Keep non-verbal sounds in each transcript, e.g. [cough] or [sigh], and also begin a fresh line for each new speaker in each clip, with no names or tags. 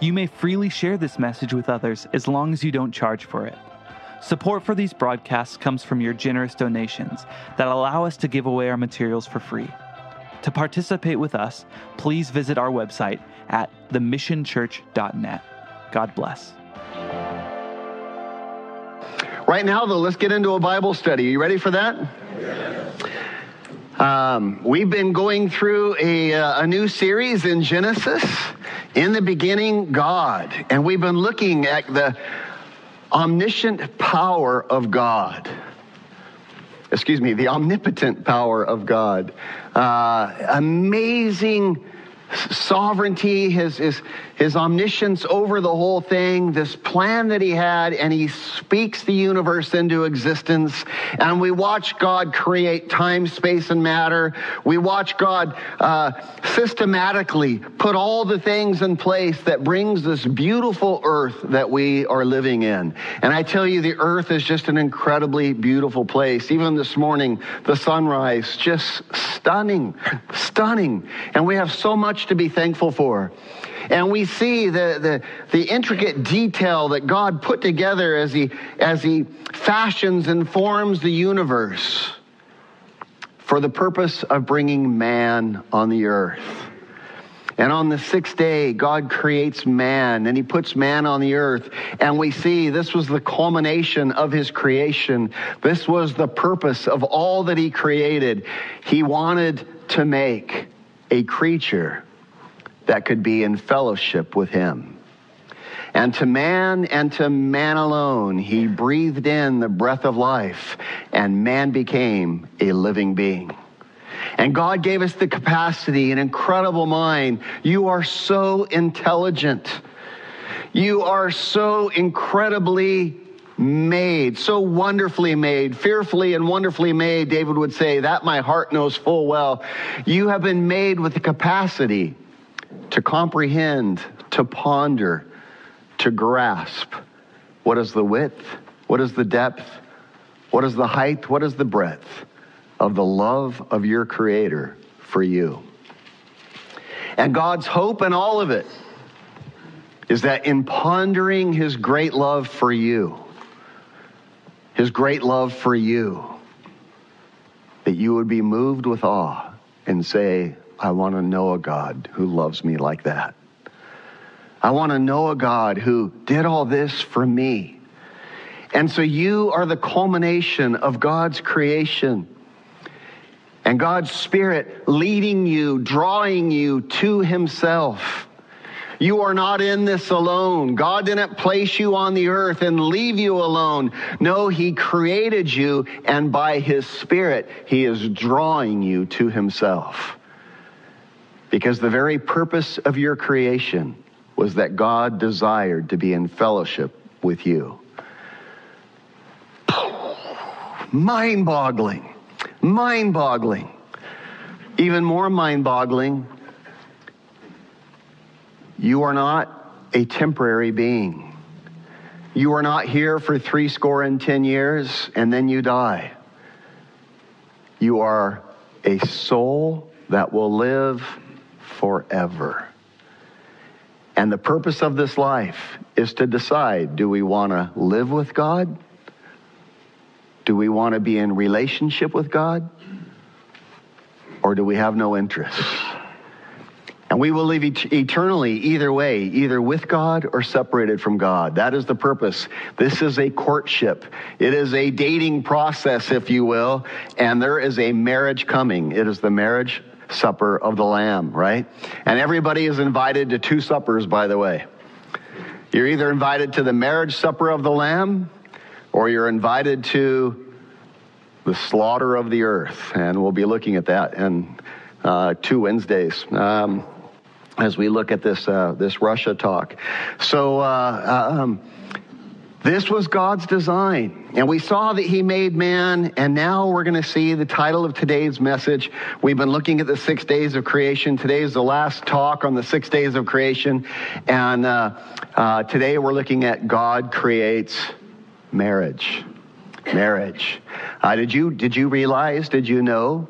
You may freely share this message with others as long as you don't charge for it. Support for these broadcasts comes from your generous donations that allow us to give away our materials for free. To participate with us, please visit our website at themissionchurch.net. God bless.
Right now, though, let's get into a Bible study. Are you ready for that? Um, we've been going through a, uh, a new series in Genesis. In the beginning, God. And we've been looking at the omniscient power of God. Excuse me, the omnipotent power of God. Uh, amazing sovereignty, his, his, his omniscience over the whole thing, this plan that he had, and he speaks the universe into existence. And we watch God create time, space, and matter. We watch God uh, systematically put all the things in place that brings this beautiful earth that we are living in. And I tell you, the earth is just an incredibly beautiful place. Even this morning, the sunrise, just stunning, stunning. And we have so much to be thankful for. And we see the, the, the intricate detail that God put together as he, as he fashions and forms the universe for the purpose of bringing man on the earth. And on the sixth day, God creates man and he puts man on the earth. And we see this was the culmination of his creation. This was the purpose of all that he created. He wanted to make a creature that could be in fellowship with him. And to man and to man alone, he breathed in the breath of life, and man became a living being. And God gave us the capacity, an incredible mind. You are so intelligent. You are so incredibly made, so wonderfully made, fearfully and wonderfully made, David would say, that my heart knows full well. You have been made with the capacity to comprehend, to ponder, to grasp. What is the width, what is the depth, what is the height, what is the breadth of the love of your Creator for you. And God's hope in all of it is that in pondering His great love for you, His great love for you, that you would be moved with awe and say, I want to know a God who loves me like that. I want to know a God who did all this for me. And so you are the culmination of God's creation. And God's Spirit leading you, drawing you to Himself. You are not in this alone. God didn't place you on the earth and leave you alone. No, He created you, and by His Spirit, He is drawing you to Himself. Because the very purpose of your creation was that God desired to be in fellowship with you. Mind boggling. Mind boggling. Even more mind boggling, you are not a temporary being. You are not here for three score and ten years and then you die. You are a soul that will live forever. And the purpose of this life is to decide do we want to live with God? Do we want to be in relationship with God? Or do we have no interest? And we will live et- eternally either way, either with God or separated from God. That is the purpose. This is a courtship. It is a dating process, if you will, and there is a marriage coming. It is the marriage supper of the Lamb, right? And everybody is invited to two suppers, by the way. You're either invited to the marriage supper of the Lamb or you're invited to the slaughter of the earth. And we'll be looking at that in uh, two Wednesdays. Um, as we look at this uh, this Russia talk, so uh, um, this was God's design. And we saw that He made man, and now we're going to see the title of today's message. We've been looking at the six days of creation. Today is the last talk on the six days of creation. And uh, uh, today we're looking at God creates marriage. Marriage. Uh, did, you, did you realize, did you know,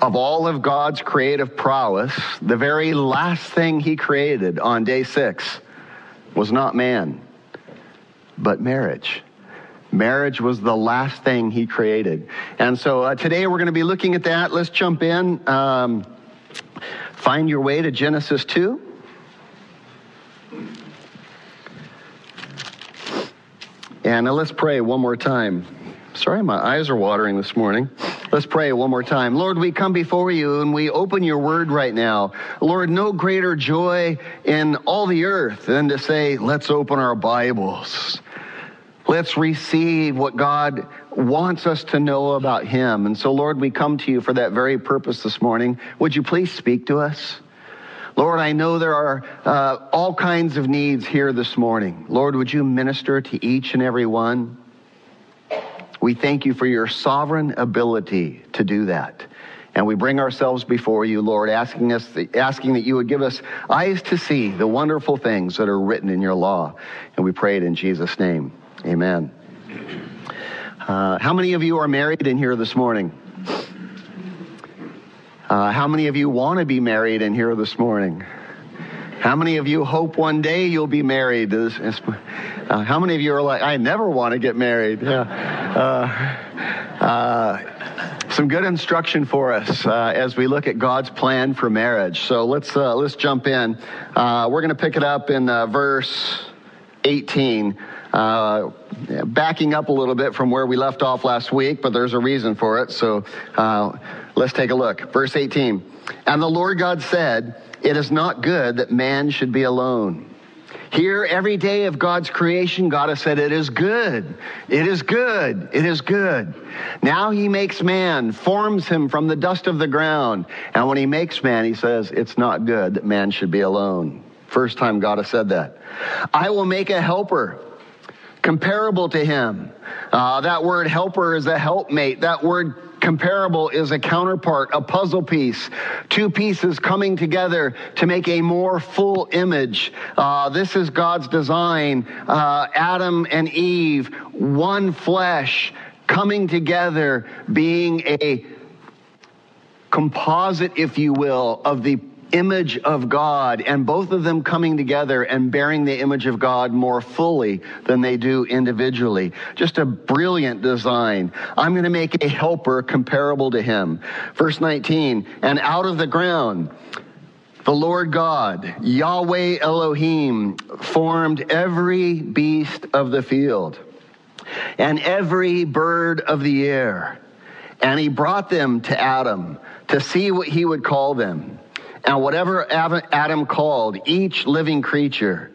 of all of God's creative prowess, the very last thing He created on day six was not man, but marriage. Marriage was the last thing he created. And so uh, today we're going to be looking at that. Let's jump in. Um, find your way to Genesis 2. And let's pray one more time. Sorry, my eyes are watering this morning. Let's pray one more time. Lord, we come before you and we open your word right now. Lord, no greater joy in all the earth than to say, let's open our Bibles. Let's receive what God wants us to know about Him. And so, Lord, we come to you for that very purpose this morning. Would you please speak to us? Lord, I know there are uh, all kinds of needs here this morning. Lord, would you minister to each and every one? We thank you for your sovereign ability to do that. And we bring ourselves before you, Lord, asking us, asking that you would give us eyes to see the wonderful things that are written in your law. And we pray it in Jesus' name. Amen. Uh, how many of you are married in here this morning? Uh, how many of you want to be married in here this morning? How many of you hope one day you'll be married? Uh, how many of you are like, I never want to get married? Yeah. Uh, uh, some good instruction for us uh, as we look at God's plan for marriage. So let's uh, let's jump in. we're going to pick it up in verse 18. Uh, backing up a little bit from where we left off last week, but there's a reason for it. So uh, let's take a look. Verse 18. And the Lord God said, It is not good that man should be alone. Here, every day of God's creation, God has said, It is good. It is good. It is good. Now he makes man, forms him from the dust of the ground. And when he makes man, he says, It's not good that man should be alone. First time God has said that. I will make a helper comparable to him. Uh, that word helper is a helpmate. That word comparable is a counterpart, a puzzle piece, two pieces coming together to make a more full image. Uh, this is God's design. Uh, Adam and Eve, one flesh, coming together, being a composite, if you will, of the image of God, and both of them coming together and bearing the image of God more fully than they do individually. Just a brilliant design. I'm going to make a helper comparable to him. Verse 19, and out of the ground, the Lord God, Yahweh Elohim, formed every beast of the field and every bird of the air. And he brought them to Adam to see what he would call them. And whatever Adam called each living creature,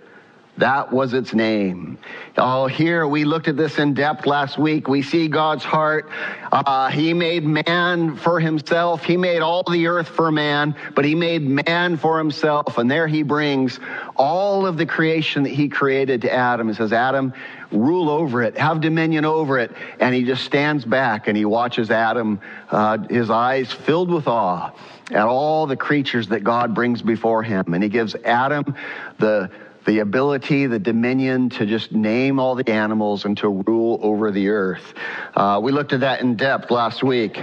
that was its name. Oh, here we looked at this in depth last week. We see God's heart. Uh, he made man for himself. He made all the earth for man, but he made man for himself. And there he brings all of the creation that he created to Adam and says, Adam, rule over it, have dominion over it. And he just stands back and he watches Adam, uh, his eyes filled with awe at all the creatures that God brings before him. And he gives Adam the, the ability, the dominion to just name all the animals and to rule over the earth. Uh, we looked at that in depth last week.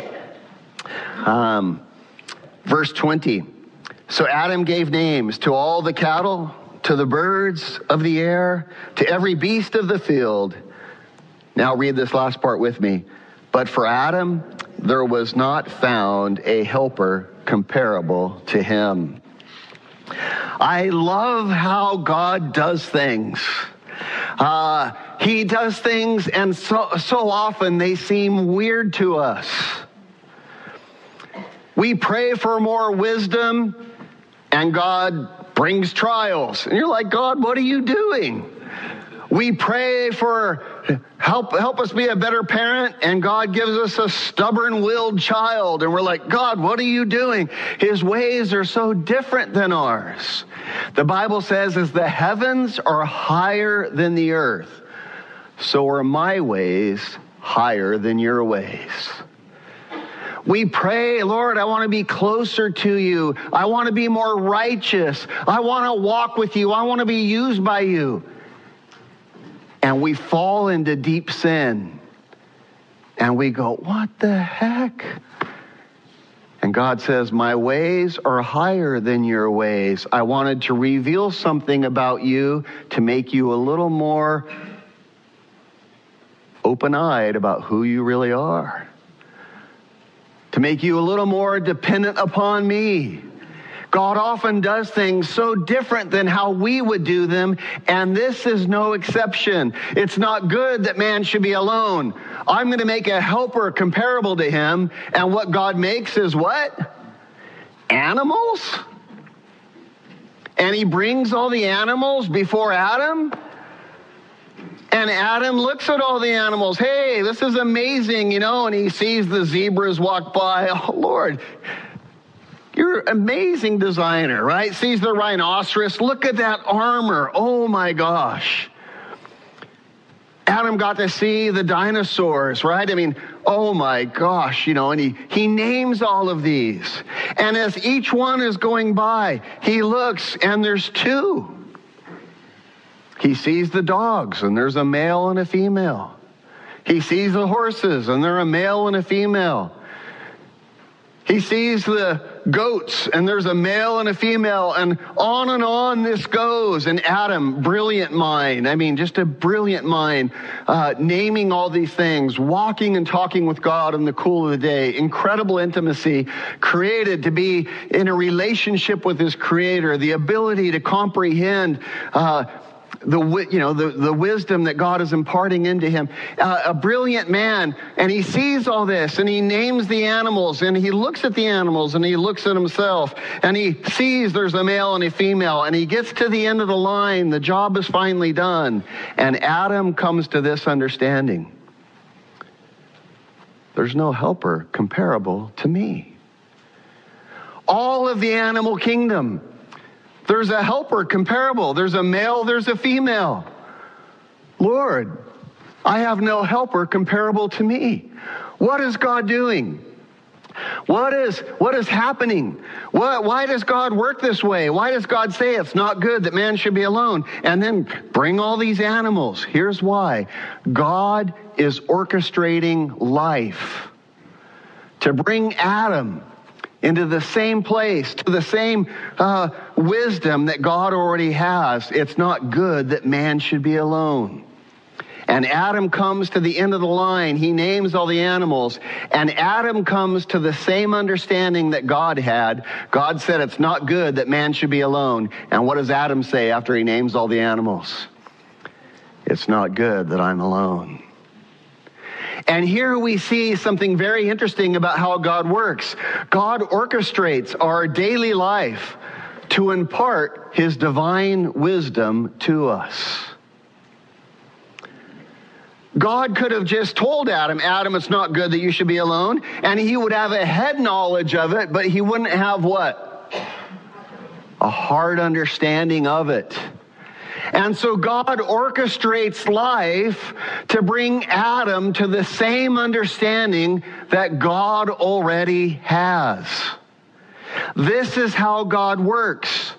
Um, verse 20. So Adam gave names to all the cattle, to the birds of the air, to every beast of the field. Now read this last part with me. But for Adam, there was not found a helper comparable to him. I love how God does things. Uh, he does things, and so, so often they seem weird to us. We pray for more wisdom, and God brings trials. And you're like, God, what are you doing? We pray for help, help us be a better parent, and God gives us a stubborn willed child. And we're like, God, what are you doing? His ways are so different than ours. The Bible says, as the heavens are higher than the earth, so are my ways higher than your ways. We pray, Lord, I want to be closer to you. I want to be more righteous. I want to walk with you. I want to be used by you and we fall into deep sin and we go, What the heck? And God says, My ways are higher than your ways. I wanted to reveal something about you to make you a little more open eyed about who you really are, to make you a little more dependent upon me. God often does things so different than how we would do them, and this is no exception. It's not good that man should be alone. I'm going to make a helper comparable to him, and what God makes is what? Animals? And he brings all the animals before Adam? And Adam looks at all the animals. Hey, this is amazing, you know, and he sees the zebras walk by. [laughs] Oh, Lord, you're an amazing designer, right? Sees the rhinoceros. Look at that armor. Oh my gosh. Adam got to see the dinosaurs, right? I mean, oh my gosh, you know, and he, he names all of these. And as each one is going by, he looks and there's two. He sees the dogs and there's a male and a female. He sees the horses and they're a male and a female. He sees the goats, and there's a male and a female, and on and on this goes. And Adam, brilliant mind. I mean, just a brilliant mind, uh, naming all these things, walking and talking with God in the cool of the day, incredible intimacy, created to be in a relationship with his creator, the ability to comprehend. Uh, the, you know, the, the wisdom that God is imparting into him. Uh, a brilliant man, and he sees all this, and he names the animals, and he looks at the animals, and he looks at himself, and he sees there's a male and a female, and he gets to the end of the line. The job is finally done. And Adam comes to this understanding there's no helper comparable to me. All of the animal kingdom there's a helper comparable. There's a male, there's a female. Lord, I have no helper comparable to me. What is God doing? What is what is happening? What, why does God work this way? Why does God say it's not good that man should be alone? And then bring all these animals. Here's why. God is orchestrating life to bring Adam into the same place, to the same uh, wisdom that God already has. It's not good that man should be alone. And Adam comes to the end of the line. He names all the animals. And Adam comes to the same understanding that God had. God said it's not good that man should be alone. And what does Adam say after he names all the animals? It's not good that I'm alone. And here we see something very interesting about how God works. God orchestrates our daily life to impart his divine wisdom to us. God could have just told Adam, Adam, it's not good that you should be alone. And he would have a head knowledge of it, but he wouldn't have what? A hard understanding of it. And so God orchestrates life to bring Adam to the same understanding that God already has. This is how God works.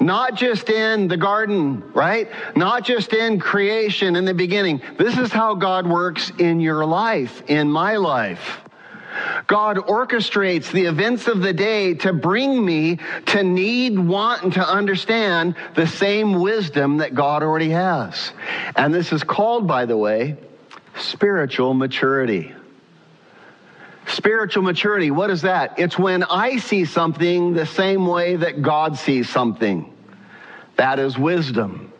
Not just in the garden, right? Not just in creation in the beginning. This is how God works in your life, in my life. God orchestrates the events of the day to bring me to need, want, and to understand the same wisdom that God already has. And this is called, by the way, spiritual maturity. Spiritual maturity, what is that? It's when I see something the same way that God sees something. That is wisdom.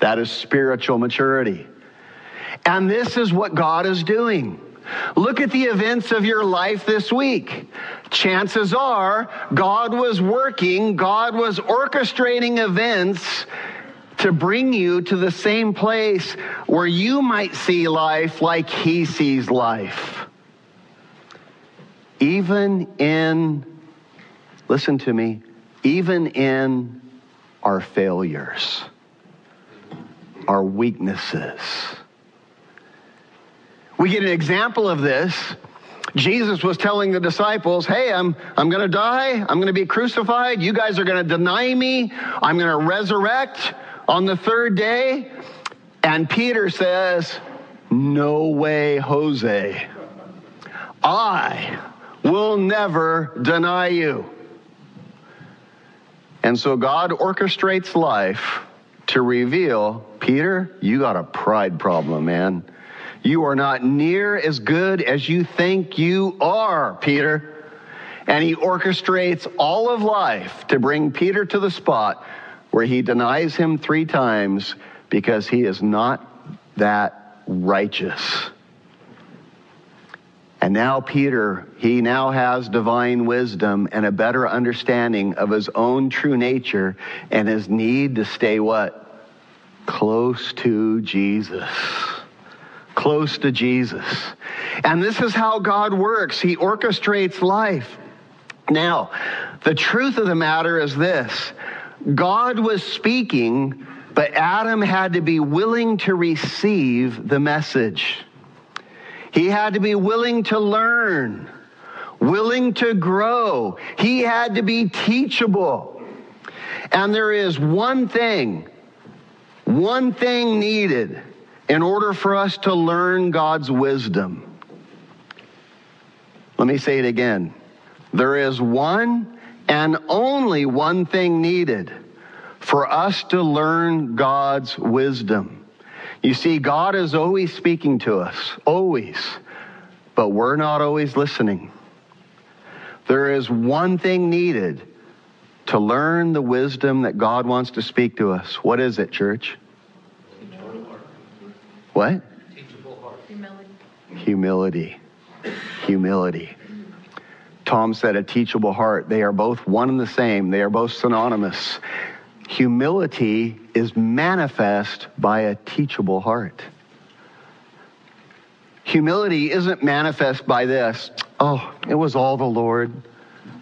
That is spiritual maturity. And this is what God is doing. Look at the events of your life this week. Chances are God was working, God was orchestrating events to bring you to the same place where you might see life like He sees life. Even in, listen to me, even in our failures, our weaknesses we get an example of this. Jesus was telling the disciples, Hey, I'm, I'm going to die. I'm going to be crucified. You guys are going to deny me. I'm going to resurrect on the third day. And Peter says, No way, Jose. I will never deny you. And so God orchestrates life to reveal Peter, you got a pride problem, man. You are not near as good as you think you are, Peter. And he orchestrates all of life to bring Peter to the spot where he denies him three times because he is not that righteous. And now Peter, he now has divine wisdom and a better understanding of his own true nature and his need to stay what? Close to Jesus. Close to Jesus. And this is how God works. He orchestrates life. Now, the truth of the matter is this God was speaking, but Adam had to be willing to receive the message. He had to be willing to learn, willing to grow. He had to be teachable. And there is one thing, one thing needed in order for us to learn God's wisdom. Let me say it again. There is one and only one thing needed for us to learn God's wisdom. You see, God is always speaking to us, always, but we're not always listening. There is one thing needed to learn the wisdom that God wants to speak to us. What is it, church? What? Teachable heart. Humility. Humility. Humility. Tom said a teachable heart. They are both one and the same, they are both synonymous. Humility is manifest by a teachable heart. Humility isn't manifest by this, oh, it was all the Lord.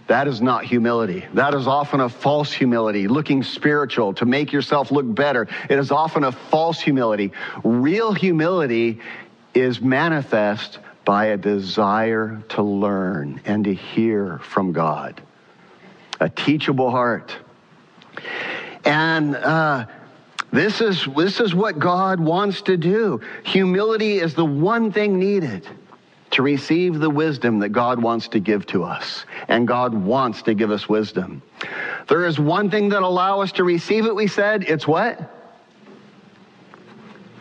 That is not humility. That is often a false humility, looking spiritual to make yourself look better. It is often a false humility. Real humility is manifest by a desire to learn and to hear from God, a teachable heart. And uh, this is this is what God wants to do. Humility is the one thing needed to receive the wisdom that God wants to give to us. And God wants to give us wisdom. There is one thing that allow us to receive it, we said. It's what?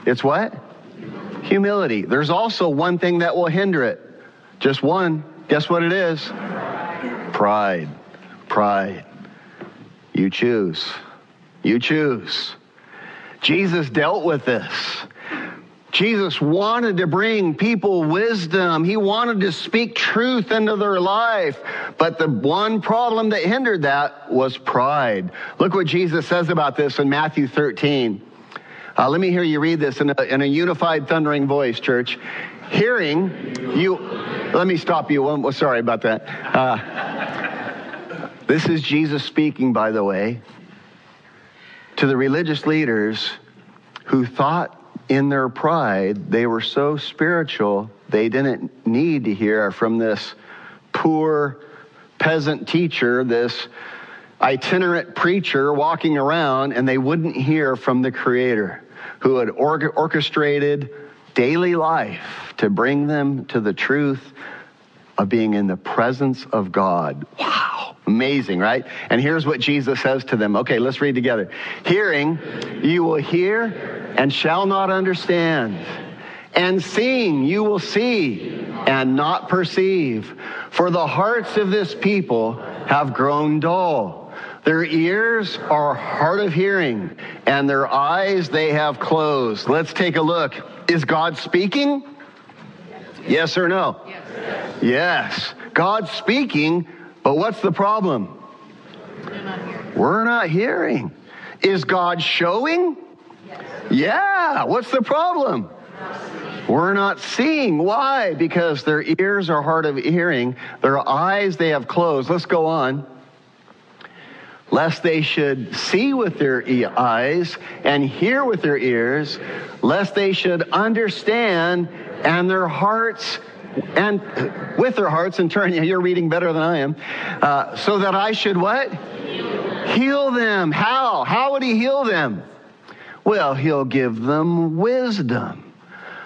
It's what? Humility. There's also one thing that will hinder it. Just one. Guess what it is? Pride. Pride. You choose. You choose. Jesus dealt with this. Jesus wanted to bring people wisdom. He wanted to speak truth into their life. But the one problem that hindered that was pride. Look what Jesus says about this in Matthew 13. Uh, let me hear you read this in a, in a unified, thundering voice, church. Hearing you, let me stop you. Well, sorry about that. Uh, this is Jesus speaking, by the way to the religious leaders who thought in their pride they were so spiritual they didn't need to hear from this poor peasant teacher, this itinerant preacher walking around, and they wouldn't hear from the Creator who had orchestrated daily life to bring them to the truth of being in the presence of God. Wow, amazing, right? And here's what Jesus says to them. Okay, let's read together. Hearing, you will hear and shall not understand. And seeing, you will see and not perceive. For the hearts of this people have grown dull. Their ears are hard of hearing, and their eyes they have closed. Let's take a look. Is God speaking? Yes or no? Yes. Yes. God's speaking, but what's the problem? We're not hearing. Is God showing? Yes. Yeah. What's the problem? We're not seeing. Why? Because their ears are hard of hearing, their eyes they have closed. Let's go on. Lest they should see with their eyes and hear with their ears, lest they should understand and their hearts and with their hearts and turn you're reading better than i am uh, so that i should what? Heal them. How? How would he heal them? Well he'll give them wisdom.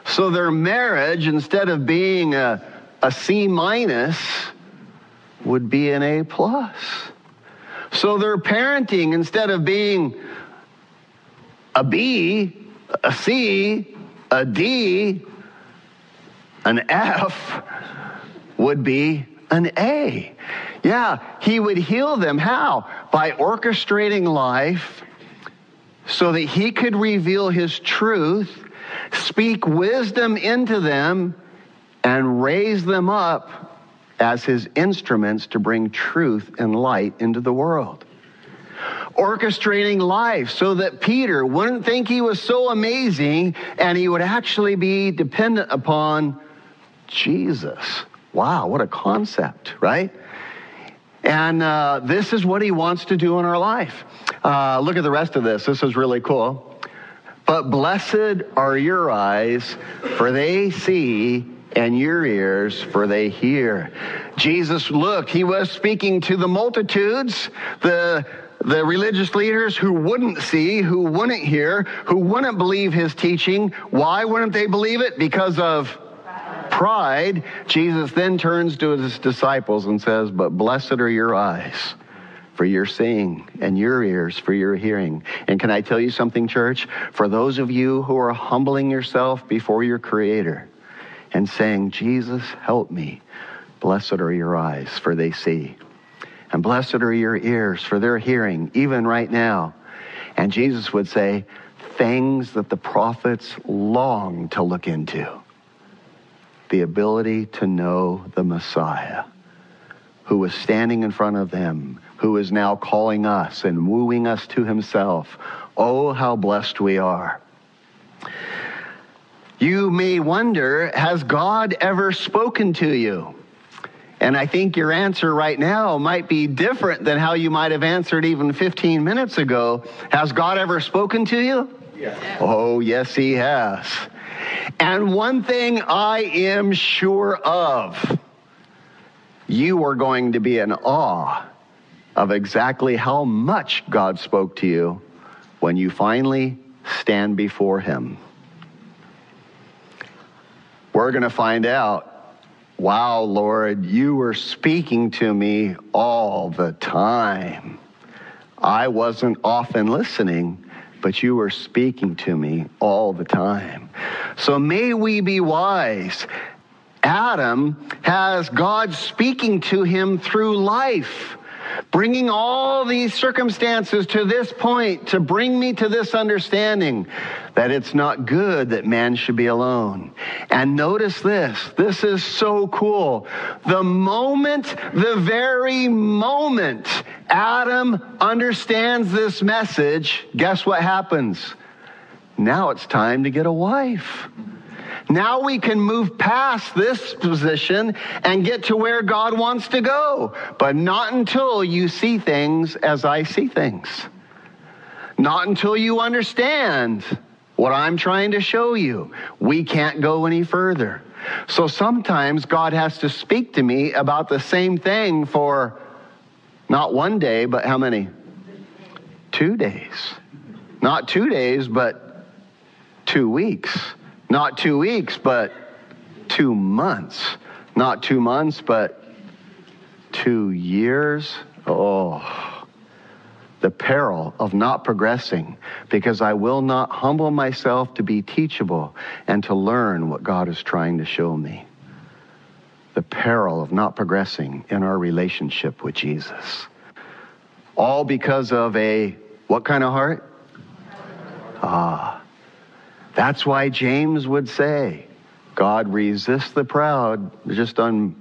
So their marriage instead of being a, a c minus would be an A plus. So their parenting, instead of being a B, a C, a D, an F, would be an A. Yeah, he would heal them. How? By orchestrating life so that he could reveal his truth, speak wisdom into them, and raise them up as his instruments to bring truth and light into the world. Orchestrating life so that Peter wouldn't think he was so amazing and he would actually be dependent upon Jesus. Wow, what a concept, right? And uh, this is what he wants to do in our life. Uh, look at the rest of this. This is really cool. But blessed are your eyes, for they see, and your ears, for they hear. Jesus looked, he was speaking to the multitudes, the the religious leaders who wouldn't see, who wouldn't hear, who wouldn't believe his teaching. Why wouldn't they believe it? Because of pride. Jesus then turns to his disciples and says, But blessed are your eyes for your seeing and your ears for your hearing. And can I tell you something, church? For those of you who are humbling yourself before your Creator and saying, Jesus, help me, blessed are your eyes, for they see. And blessed are your ears, for they're hearing, even right now. And Jesus would say, things that the prophets long to look into the ability to know the Messiah who was standing in front of them, who is now calling us and wooing us to himself. Oh, how blessed we are. You may wonder, has God ever spoken to you? And I think your answer right now might be different than how you might have answered even 15 minutes ago. Has God ever spoken to you? Yes. Oh, yes, He has. And one thing I am sure of you are going to be in awe of exactly how much God spoke to you when you finally stand before Him. We're going to find out wow, Lord, you were speaking to me all the time. I wasn't often listening, but you were speaking to me all the time. So may we be wise. Adam has God speaking to him through life bringing all these circumstances to this point to bring me to this understanding that it's not good that man should be alone. And notice this this is so cool. The moment, the very moment Adam understands this message, guess what happens? Now it's time to get a wife. Now we can move past this position and get to where God wants to go. But not until you see things as I see things. Not until you understand what I'm trying to show you. We can't go any further. So sometimes God has to speak to me about the same thing for not one day, but how many? Two days. Not two days, but two weeks. Not two weeks, but two months. Not two months, but two years. Oh, the peril of not progressing because I will not humble myself to be teachable and to learn what God is trying to show me. The peril of not progressing in our relationship with Jesus. All because of a what kind of heart? Ah, that's why James would say, God resists the proud, just on,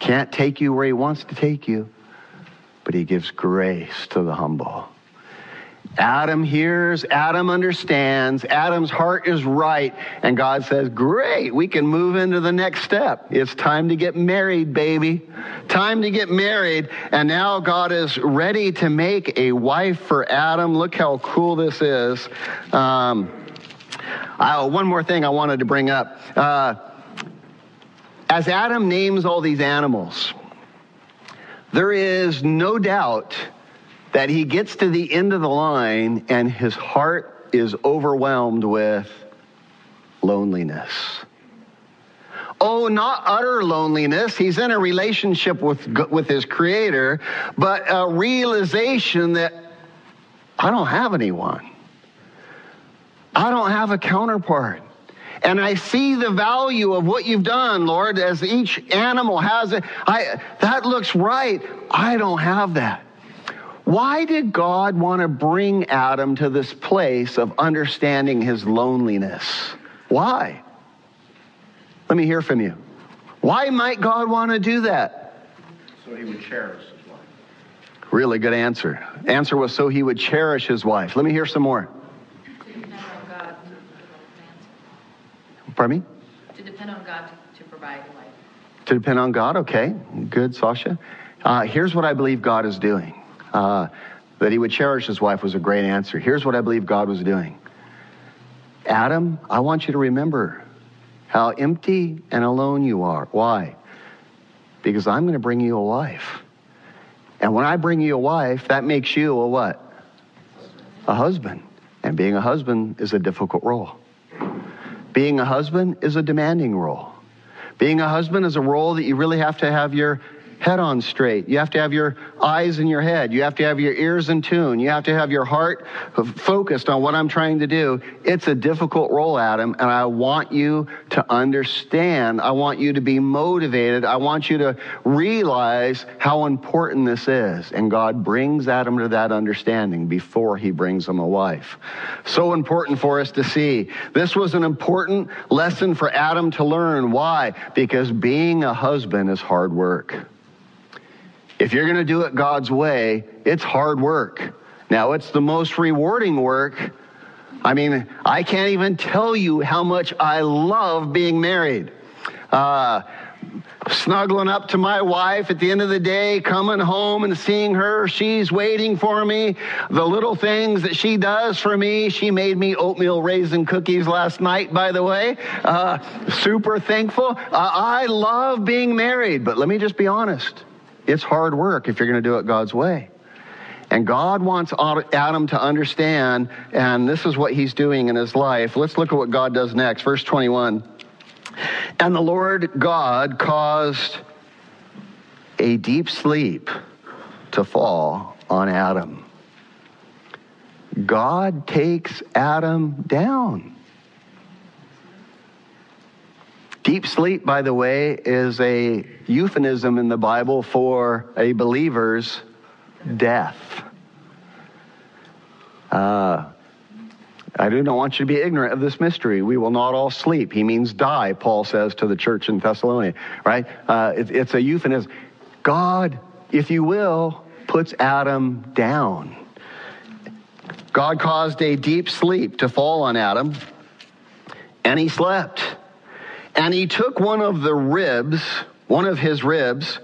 can't take you where he wants to take you, but he gives grace to the humble. Adam hears, Adam understands, Adam's heart is right, and God says, Great, we can move into the next step. It's time to get married, baby. Time to get married. And now God is ready to make a wife for Adam. Look how cool this is. Um, uh, one more thing I wanted to bring up. Uh, as Adam names all these animals, there is no doubt that he gets to the end of the line and his heart is overwhelmed with loneliness. Oh, not utter loneliness. He's in a relationship with, with his creator, but a realization that I don't have anyone. I don't have a counterpart. And I see the value of what you've done, Lord, as each animal has it. I, that looks right. I don't have that. Why did God want to bring Adam to this place of understanding his loneliness? Why? Let me hear from you. Why might God want to do that?
So he would cherish his wife.
Really good answer. Answer was so he would cherish his wife. Let me hear some more. Pardon me?
To depend on God to, to provide a life.
To depend on God, okay. Good, Sasha. Uh, here's what I believe God is doing. Uh, that he would cherish his wife was a great answer. Here's what I believe God was doing. Adam, I want you to remember how empty and alone you are. Why? Because I'm going to bring you a wife. And when I bring you a wife, that makes you a what? A husband. And being a husband is a difficult role. Being a husband is a demanding role. Being a husband is a role that you really have to have your head on straight. You have to have your eyes in your head. You have to have your ears in tune. You have to have your heart focused on what I'm trying to do. It's a difficult role, Adam, and I want you to understand. I want you to be motivated. I want you to realize how important this is. And God brings Adam to that understanding before he brings him a wife. So important for us to see. This was an important lesson for Adam to learn. Why? Because being a husband is hard work. If you're going to do it God's way, it's hard work. Now, it's the most rewarding work. I mean, I can't even tell you how much I love being married. Uh, snuggling up to my wife at the end of the day, coming home and seeing her. She's waiting for me. The little things that she does for me. She made me oatmeal raisin cookies last night, by the way. Uh, super thankful. Uh, I love being married, but let me just be honest. It's hard work if you're going to do it God's way. And God wants Adam to understand, and this is what he's doing in his life. Let's look at what God does next. Verse 21. And the Lord God caused a deep sleep to fall on Adam. God takes Adam down. Deep sleep, by the way, is a euphemism in the Bible for a believer's death. Uh, I do not want you to be ignorant of this mystery. We will not all sleep. He means die, Paul says to the church in Thessalonica, right? Uh, it, it's a euphemism. God, if you will, puts Adam down. God caused a deep sleep to fall on Adam, and he slept. And he took one of the ribs, one of his ribs,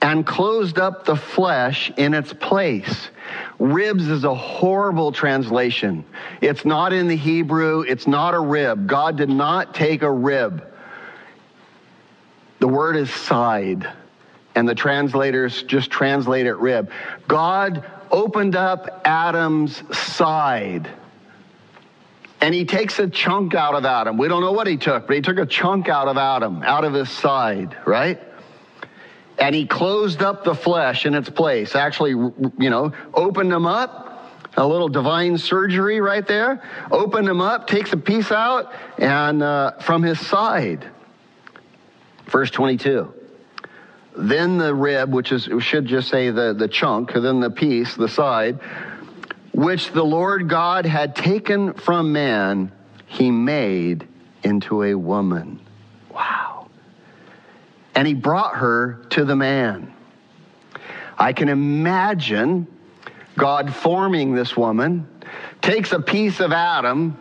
and closed up the flesh in its place. Ribs is a horrible translation. It's not in the Hebrew, it's not a rib. God did not take a rib. The word is side, and the translators just translate it rib. God opened up Adam's side and he takes a chunk out of Adam. We don't know what he took, but he took a chunk out of Adam, out of his side, right? And he closed up the flesh in its place. Actually, you know, opened them up. A little divine surgery right there. Opened him up, takes a piece out, and uh, from his side. Verse 22. Then the rib, which is should just say the, the chunk, then the piece, the side, which the Lord God had taken from man, he made into a woman. Wow. And he brought her to the man. I can imagine God forming this woman, takes a piece of Adam,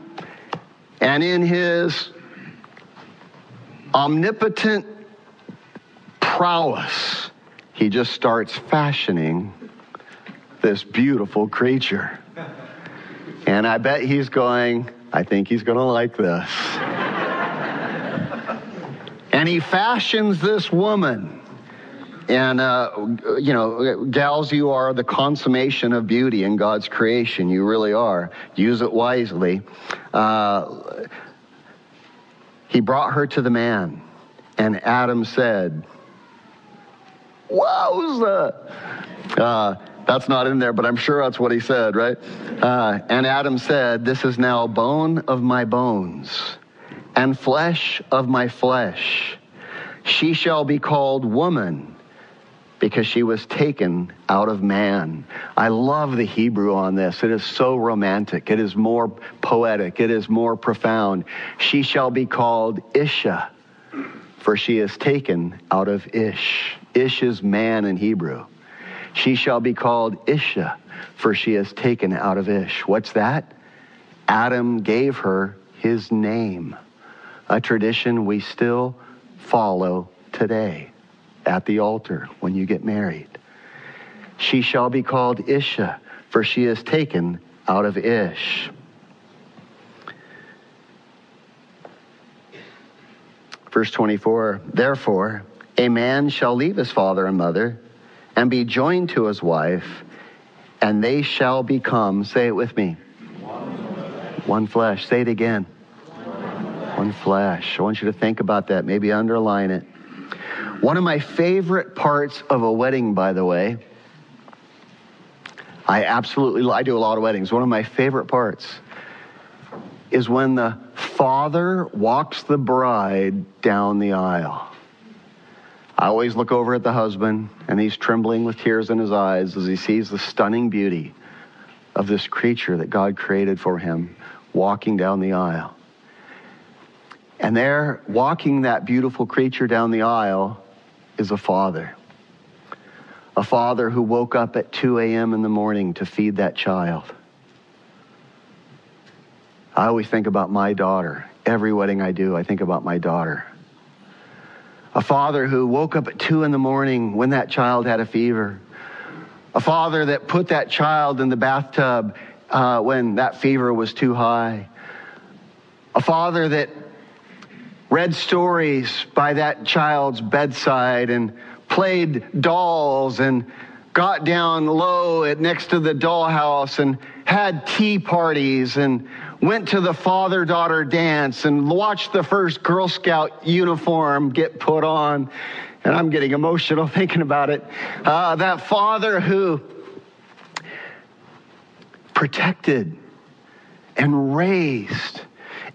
and in his omnipotent prowess, he just starts fashioning this beautiful creature. And I bet he's going, I think he's going to like this. and he fashions this woman. And, uh, you know, gals, you are the consummation of beauty in God's creation. You really are. Use it wisely. Uh, he brought her to the man, And Adam said, Wowza! Uh, that's not in there, but I'm sure that's what he said, right? Uh, and Adam said, This is now bone of my bones and flesh of my flesh. She shall be called woman because she was taken out of man. I love the Hebrew on this. It is so romantic. It is more poetic. It is more profound. She shall be called Isha, for she is taken out of Ish. Ish is man in Hebrew. She shall be called Isha, for she is taken out of Ish. What's that? Adam gave her his name, a tradition we still follow today at the altar when you get married. She shall be called Isha, for she is taken out of Ish. Verse 24 Therefore, a man shall leave his father and mother and be joined to his wife, and they shall become, say it with me, one flesh. Say it again. One flesh. I want you to think about that. Maybe underline it. One of my favorite parts of a wedding, by the way, I absolutely, I do a lot of weddings. One of my favorite parts is when the father walks the bride down the aisle. I always look over at the husband, and he's trembling with tears in his eyes as he sees the stunning beauty of this creature that God created for him walking down the aisle. And there, walking that beautiful creature down the aisle, is a father. A father who woke up at 2 a.m. in the morning to feed that child. I always think about my daughter. Every wedding I do, I think about my daughter. A father who woke up at 2 in the morning when that child had a fever. A father that put that child in the bathtub uh, when that fever was too high. A father that read stories by that child's bedside and played dolls and got down low at next to the dollhouse and had tea parties and went to the father daughter dance and watched the first Girl Scout uniform get put on. And I'm getting emotional [laughs] thinking about it. Uh, that father who protected and raised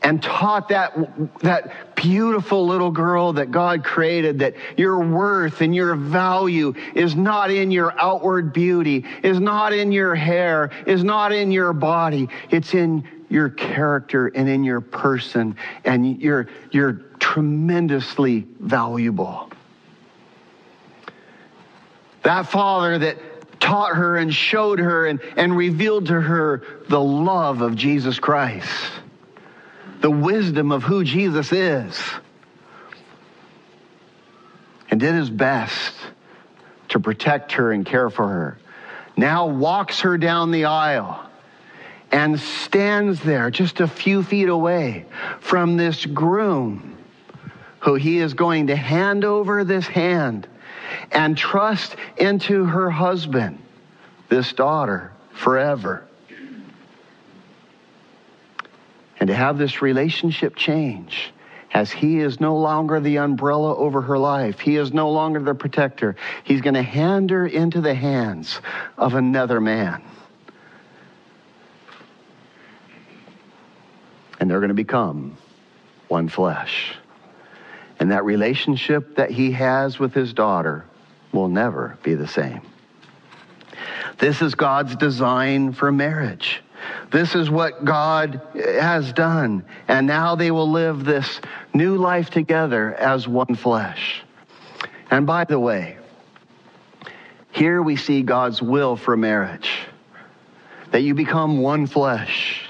and taught that, that beautiful little girl that God created that your worth and your value is not in your outward beauty, is not in your hair, is not in your body. It's in your character and in your person, and you're, you're tremendously valuable. That father that taught her and showed her and, and revealed to her the love of Jesus Christ the wisdom of who Jesus is and did his best to protect her and care for her. Now walks her down the aisle and stands there just a few feet away from this groom who he is going to hand over this hand and trust into her husband, this daughter, forever and to have this relationship change as he is no longer the umbrella over her life. He is no longer the protector. He's going to hand her into the hands of another man. And they're going to become one flesh. And that relationship that he has with his daughter will never be the same. This is God's design for marriage. This is what God has done. And now they will live this new life together as one flesh. And by the way, here we see God's will for marriage that you become one flesh.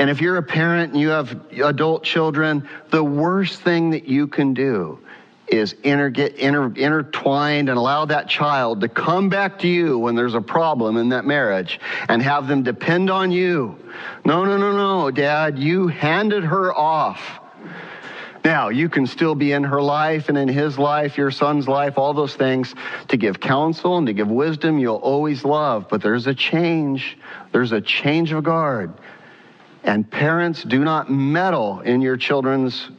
And if you're a parent and you have adult children, the worst thing that you can do is inter, get inter, intertwined and allow that child to come back to you when there's a problem in that marriage and have them depend on you. No, no, no, no, Dad, you handed her off. Now, you can still be in her life and in his life, your son's life, all those things to give counsel and to give wisdom you'll always love. But there's a change. There's a change of guard. And parents, do not meddle in your children's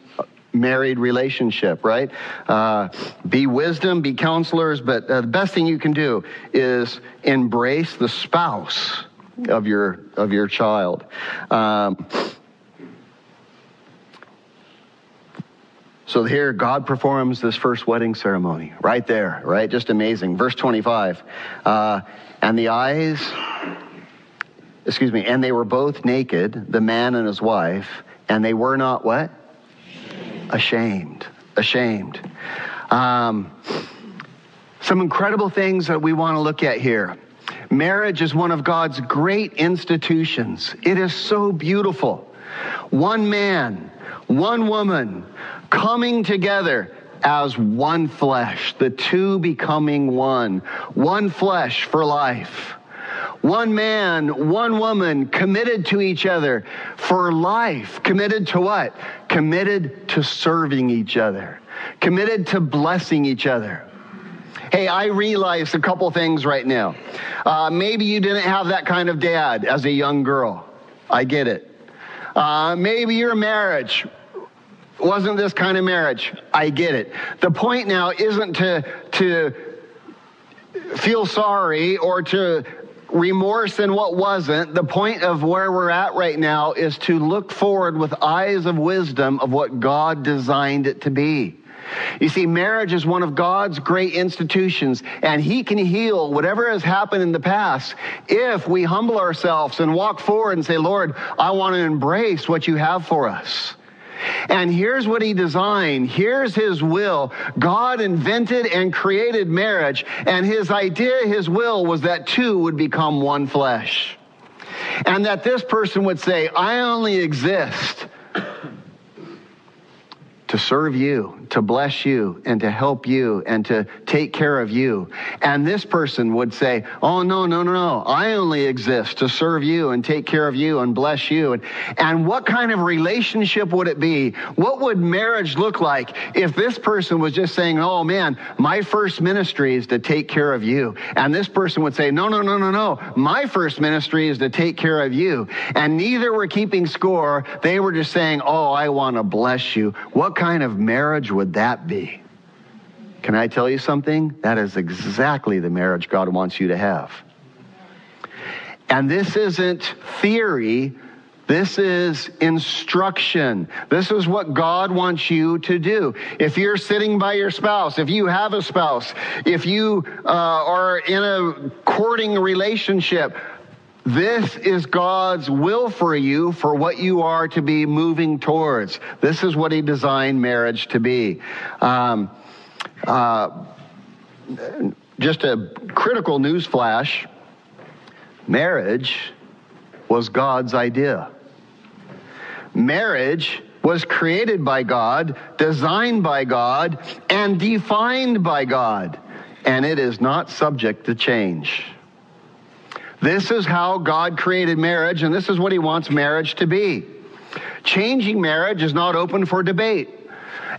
married relationship, right? Uh, be wisdom, be counselors, but uh, the best thing you can do is embrace the spouse of your of your child. Um, so here, God performs this first wedding ceremony right there, right? Just amazing. Verse 25. Uh, and the eyes, excuse me, and they were both naked, the man and his wife, and they were not what? Ashamed. Ashamed. Um, some incredible things that we want to look at here. Marriage is one of God's great institutions. It is so beautiful. One man, one woman, coming together as one flesh, the two becoming one, one flesh for life. One man, one woman committed to each other for life. Committed to what? Committed to serving each other. Committed to blessing each other. Hey, I realized a couple things right now. Uh, maybe you didn't have that kind of dad as a young girl. I get it. Uh, maybe your marriage wasn't this kind of marriage. I get it. The point now isn't to, to feel sorry or to remorse in what wasn't. The point of where we're at right now is to look forward with eyes of wisdom of what God designed it to be. You see, marriage is one of God's great institutions, and He can heal whatever has happened in the past if we humble ourselves and walk forward and say, Lord, I want to embrace what you have for us. And here's what he designed. Here's his will. God invented and created marriage, and his idea, his will was that two would become one flesh. And that this person would say, I only exist to serve you, to bless you, and to help you, and to take care of you. And this person would say, Oh, no, no, no, no. I only exist to serve you and take care of you and bless you. And, and what kind of relationship would it be? What would marriage look like if this person was just saying, Oh, man, my first ministry is to take care of you? And this person would say, No, no, no, no, no. My first ministry is to take care of you. And neither were keeping score. They were just saying, Oh, I want to bless you. What kind of marriage would that be? Can I tell you something? That is exactly the marriage God wants you to have. And this isn't theory. This is instruction. This is what God wants you to do. If you're sitting by your spouse, if you have a spouse, if you uh, are in a courting relationship, this is God's will for you for what you are to be moving towards. This is what He designed marriage to be. Um, uh, just a critical news flash marriage was God's idea. Marriage was created by God, designed by God, and defined by God, and it is not subject to change. This is how God created marriage, and this is what He wants marriage to be. Changing marriage is not open for debate.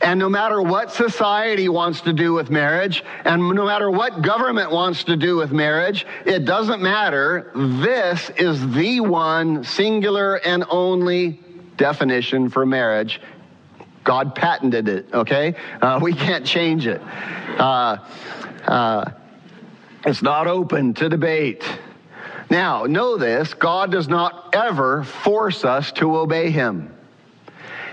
And no matter what society wants to do with marriage, and no matter what government wants to do with marriage, it doesn't matter. This is the one singular and only definition for marriage. God patented it, okay? Uh, we can't change it. Uh, uh, it's not open to debate. Now, know this God does not ever force us to obey Him.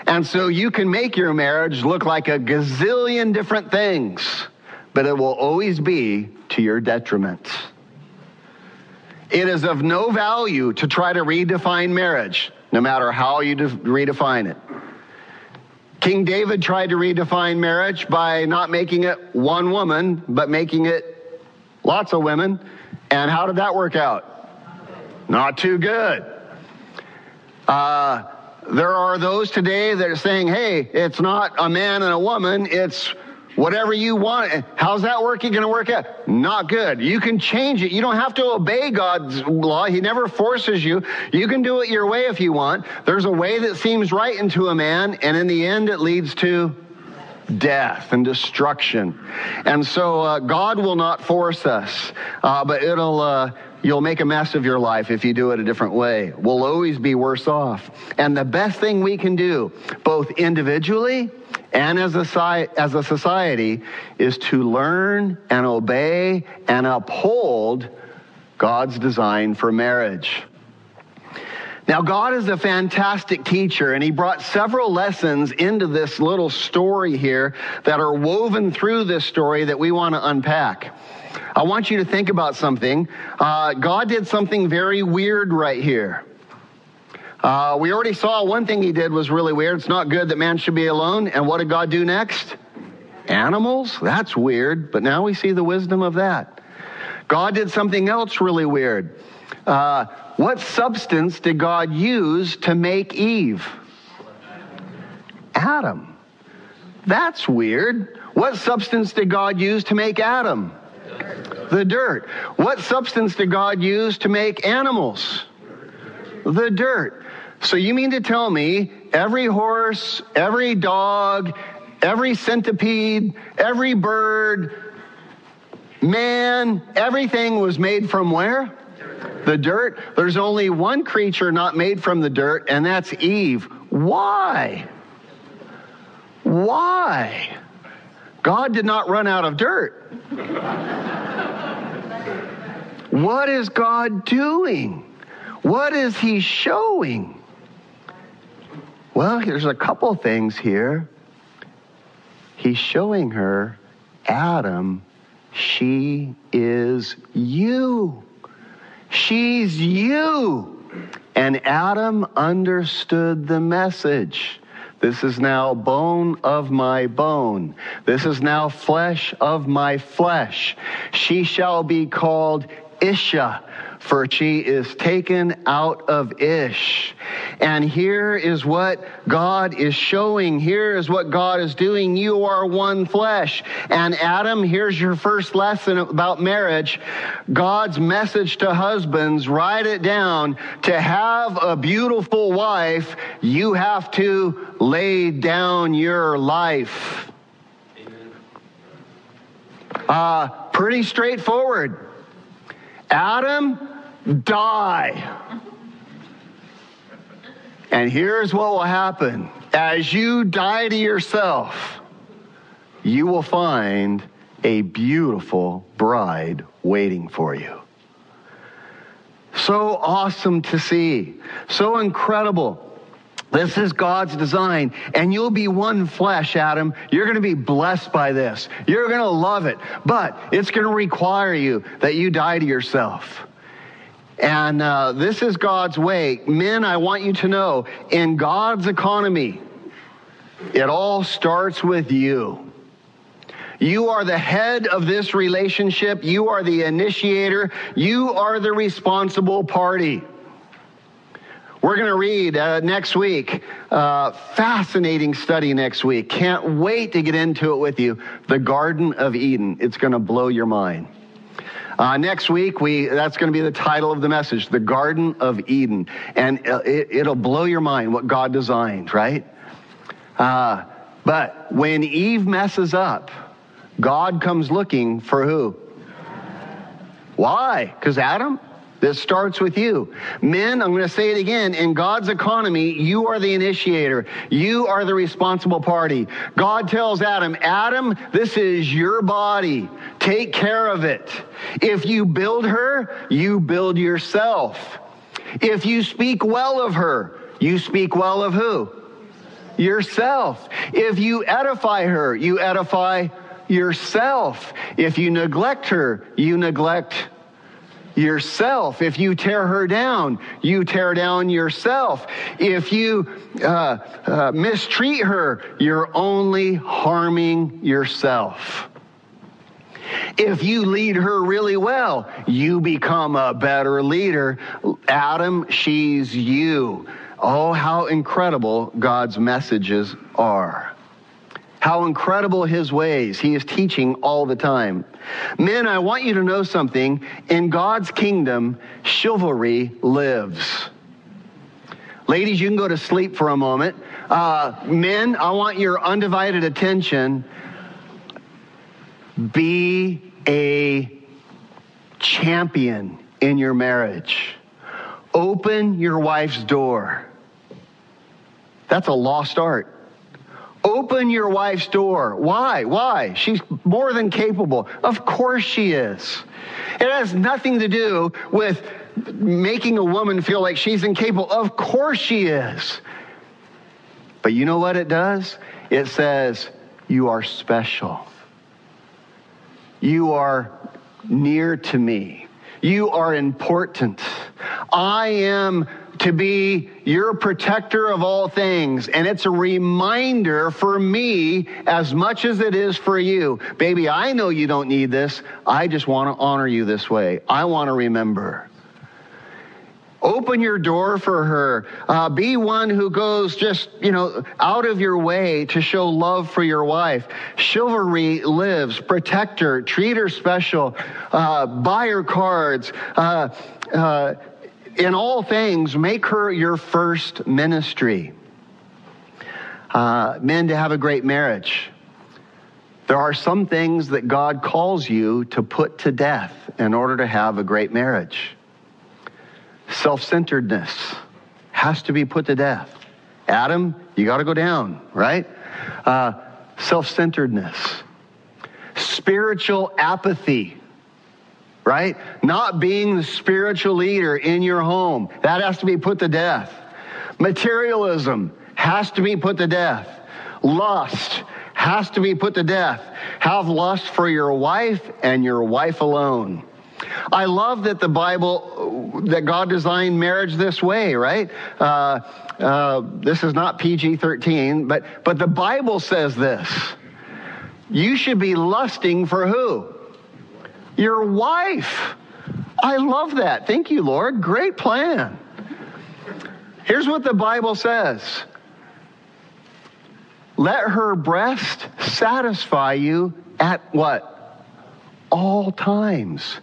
And so you can make your marriage look like a gazillion different things, but it will always be to your detriment. It is of no value to try to redefine marriage, no matter how you redefine it. King David tried to redefine marriage by not making it one woman, but making it lots of women. And how did that work out? Not too good. Uh, there are those today that are saying, hey, it's not a man and a woman, it's whatever you want. How's that working going to work out? Not good. You can change it. You don't have to obey God's law. He never forces you. You can do it your way if you want. There's a way that seems right into a man, and in the end, it leads to death and destruction. And so uh, God will not force us, uh, but it'll. Uh, You'll make a mess of your life if you do it a different way. We'll always be worse off. And the best thing we can do, both individually and as a, as a society is to learn and obey and uphold God's design for marriage. Now, God is a fantastic teacher, and He brought several lessons into this little story here that are woven through this story that we want to unpack. I want you to think about something. Uh, God did something very weird right here. Uh, we already saw one thing he did was really weird. It's not good that man should be alone. And what did God do next? Animals? That's weird. But now we see the wisdom of that. God did something else really weird. Uh, what substance did God use to make Eve? Adam. That's weird. What substance did God use to make Adam? The dirt. What substance did God use to make animals? The dirt. So you mean to tell me every horse, every dog, every centipede, every bird, man, everything was made from where? The dirt. There's only one creature not made from the dirt, and that's Eve. Why? Why? God did not run out of dirt. What is God doing? What is He showing? Well, there's a couple things here. He's showing her, Adam, she is you. She's you. And Adam understood the message. This is now bone of my bone. This is now flesh of my flesh. She shall be called Isha, for she is taken out of Ish. And here is what God is showing. Here is what God is doing. You are one flesh. And Adam, here's your first lesson about marriage. God's message to husbands, write it down. To have a beautiful wife, you have to lay down your life. Uh, pretty straightforward. Adam, die. And here's what will happen as you die to yourself, you will find a beautiful bride waiting for you. So awesome to see, so incredible. This is God's design, and you'll be one flesh, Adam. You're going to be blessed by this. You're going to love it, but it's going to require you that you die to yourself. And uh, this is God's way. Men, I want you to know in God's economy, it all starts with you. You are the head of this relationship. You are the initiator. You are the responsible party. We're going to read uh, next week. Uh, fascinating study next week. Can't wait to get into it with you. The Garden of Eden. It's going to blow your mind. Uh, next week, we that's going to be the title of the message, the Garden of Eden, and uh, it, will blow your mind what God designed, right? Uh, but when Eve messes up, God comes looking for who? Why? Because Adam this starts with you. Men, I'm going to say it again. In God's economy, you are the initiator. You are the responsible party. God tells Adam, Adam, this is your body. Take care of it. If you build her, you build yourself. If you speak well of her, you speak well of who? Yourself. If you edify her, you edify yourself. If you neglect her, you neglect yourself. If you tear her down, you tear down yourself. If you uh, uh, mistreat her, you're only harming yourself. If you lead her really well, you become a better leader. Adam, she's you. Oh, how incredible God's messages are. How incredible his ways. He is teaching all the time. Men, I want you to know something. In God's kingdom, chivalry lives. Ladies, you can go to sleep for a moment. Uh, men, I want your undivided attention. Be a champion in your marriage. Open your wife's door. That's a lost art. Open your wife's door. Why? Why? She's more than capable. Of course she is. It has nothing to do with making a woman feel like she's incapable. Of course she is. But you know what it does? It says, You are special. You are near to me. You are important. I am to be your protector of all things. And it's a reminder for me as much as it is for you. Baby, I know you don't need this. I just want to honor you this way. I want to remember. Open your door for her. Uh, be one who goes just, you know, out of your way to show love for your wife. Chivalry lives. Protect her. Treat her special. Uh, buy her cards. Uh, uh in all things, make her your first ministry. Uh, men, to have a great marriage. There are some things that God calls you to put to death in order to have a great marriage. Self centeredness has to be put to death. Adam, you got to go down, right? Uh, Self centeredness, spiritual apathy right? Not being the spiritual leader in your home. That has to be put to death. Materialism has to be put to death. Lust has to be put to death. Have lust for your wife and your wife alone. I love that the Bible, that God designed marriage this way, right? Uh, uh, this is not PG 13, but, but the Bible says this. You should be lusting for who? Your wife. I love that. Thank you, Lord. Great plan. Here's what the Bible says Let her breast satisfy you at what? All times.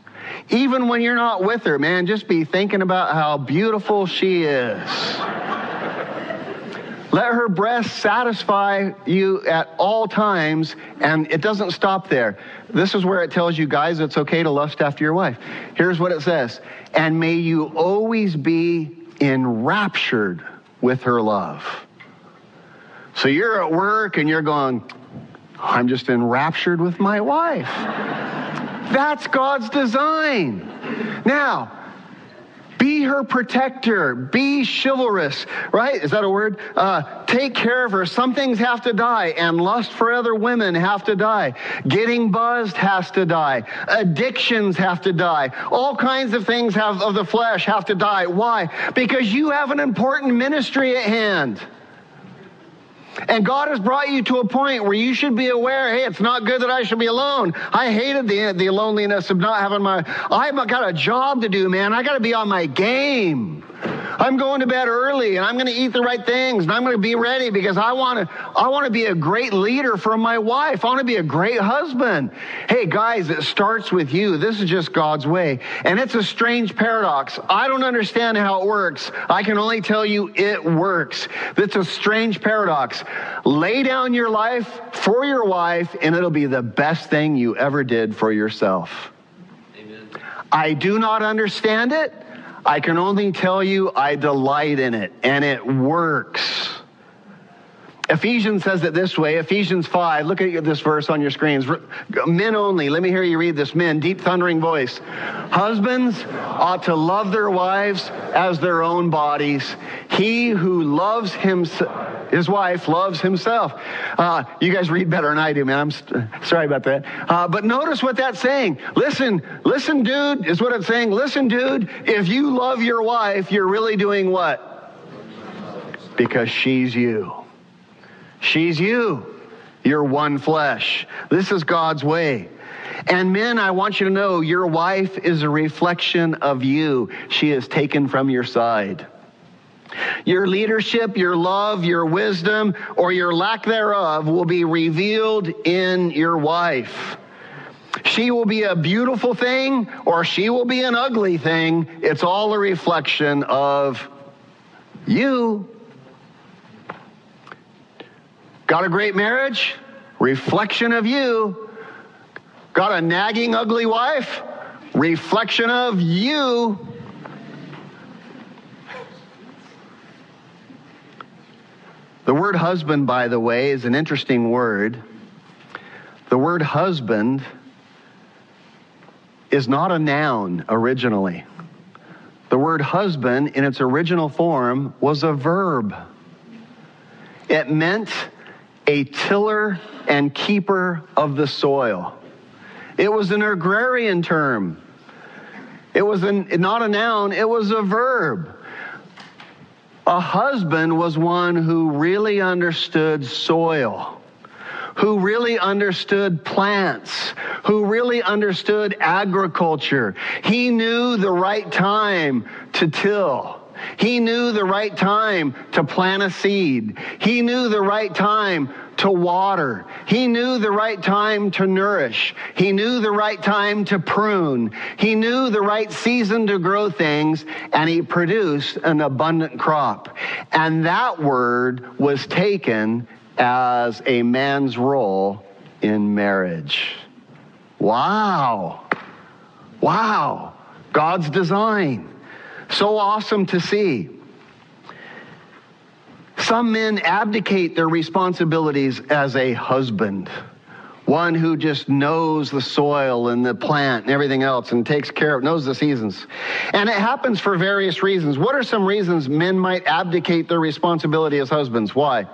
Even when you're not with her, man, just be thinking about how beautiful she is. Let her breast satisfy you at all times, and it doesn't stop there. This is where it tells you guys it's okay to lust after your wife. Here's what it says And may you always be enraptured with her love. So you're at work and you're going, I'm just enraptured with my wife. That's God's design. Now, be her protector. Be chivalrous, right? Is that a word? Uh, take care of her. Some things have to die, and lust for other women have to die. Getting buzzed has to die. Addictions have to die. All kinds of things have, of the flesh have to die. Why? Because you have an important ministry at hand. And God has brought you to a point where you should be aware, hey, it's not good that I should be alone. I hated the, the loneliness of not having my, I've got a job to do, man. I got to be on my game. I'm going to bed early and I'm going to eat the right things and I'm going to be ready because I want to I want to be a great leader for my wife. I want to be a great husband. Hey guys, it starts with you. This is just God's way. And it's a strange paradox. I don't understand how it works. I can only tell you it works. It's a strange paradox. Lay down your life for your wife and it'll be the best thing you ever did for yourself. Amen. I do not understand it. I can only tell you I delight in it, and it works. Ephesians says it this way Ephesians 5. Look at this verse on your screens. Men only. Let me hear you read this. Men, deep thundering voice. Husbands ought to love their wives as their own bodies. He who loves himself his wife loves himself. Uh, you guys read better than I do, man. I'm st- sorry about that. Uh, but notice what that's saying. Listen, listen, dude, is what it's saying. Listen, dude, if you love your wife, you're really doing what? Because she's you. She's you. You're one flesh. This is God's way. And men, I want you to know your wife is a reflection of you. She is taken from your side. Your leadership, your love, your wisdom, or your lack thereof will be revealed in your wife. She will be a beautiful thing or she will be an ugly thing. It's all a reflection of you. Got a great marriage? Reflection of you. Got a nagging, ugly wife? Reflection of you. The word husband, by the way, is an interesting word. The word husband is not a noun originally. The word husband, in its original form, was a verb. It meant a tiller and keeper of the soil. It was an agrarian term. It was an, not a noun, it was a verb. A husband was one who really understood soil, who really understood plants, who really understood agriculture. He knew the right time to till. He knew the right time to plant a seed. He knew the right time to water. He knew the right time to nourish. He knew the right time to prune. He knew the right season to grow things, and he produced an abundant crop. And that word was taken as a man's role in marriage. Wow. Wow. God's design. So awesome to see. Some men abdicate their responsibilities as a husband, one who just knows the soil and the plant and everything else and takes care of, knows the seasons. And it happens for various reasons. What are some reasons men might abdicate their responsibility as husbands? Why?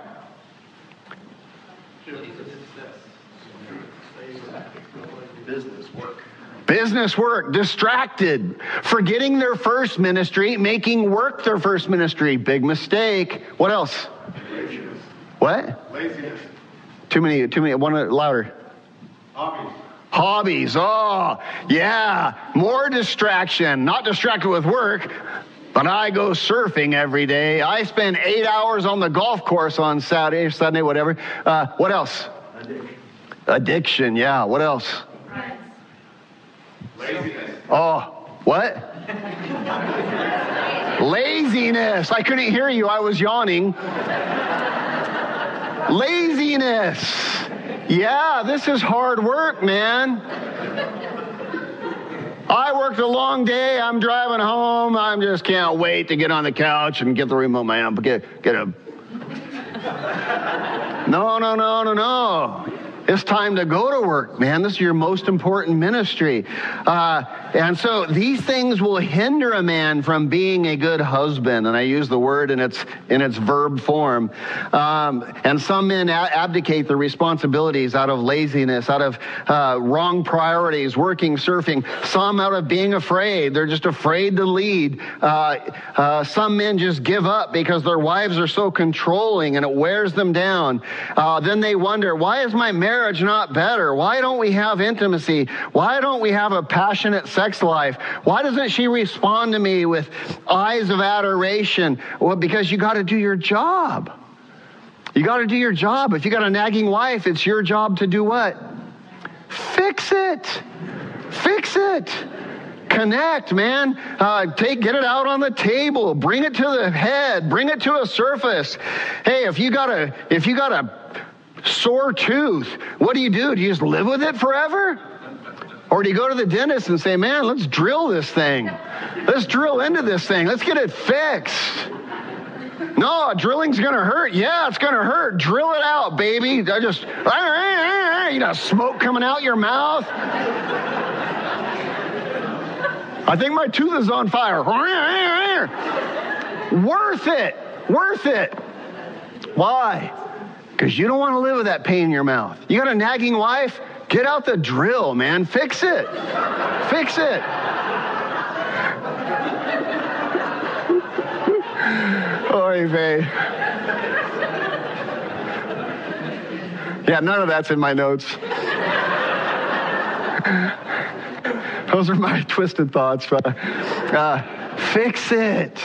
Business work.
Business work, distracted, forgetting their first ministry, making work their first ministry. Big mistake. What else? What?
Laziness.
Too many, too many, one louder.
Hobbies.
Hobbies. Oh, yeah. More distraction. Not distracted with work, but I go surfing every day. I spend eight hours on the golf course on Saturday, Sunday, whatever. Uh, what else?
Addiction.
Addiction. Yeah. What else? Oh, what? Laziness. I couldn't hear you. I was yawning. Laziness. Yeah, this is hard work, man. I worked a long day. I'm driving home. I just can't wait to get on the couch and get the remote man. Get, get a. No, no, no, no, no. It's time to go to work, man. This is your most important ministry. Uh, and so these things will hinder a man from being a good husband. And I use the word in its, in its verb form. Um, and some men abdicate their responsibilities out of laziness, out of uh, wrong priorities, working, surfing. Some out of being afraid. They're just afraid to lead. Uh, uh some men just give up because their wives are so controlling and it wears them down. Uh, then they wonder, why is my marriage marriage not better? Why don't we have intimacy? Why don't we have a passionate sex life? Why doesn't she respond to me with eyes of adoration? Well, because you got to do your job. You got to do your job. If you got a nagging wife, it's your job to do what? Fix it. Fix it connect man uh, take get it out on the table bring it to the head bring it to a surface hey if you got a if you got a sore tooth. What do you do? Do you just live with it forever? Or do you go to the dentist and say, man, let's drill this thing? Let's drill into this thing. Let's get it fixed. No, drilling's gonna hurt. Yeah, it's gonna hurt. Drill it out, baby. I just, you know, smoke coming out your mouth. I think my tooth is on fire. Worth it. Worth it. Why? Because you don't want to live with that pain in your mouth. You got a nagging wife? Get out the drill, man. Fix it. Fix it. Oy vey. Yeah, none of that's in my notes. Those are my [laughs] twisted thoughts. But, uh, fix it.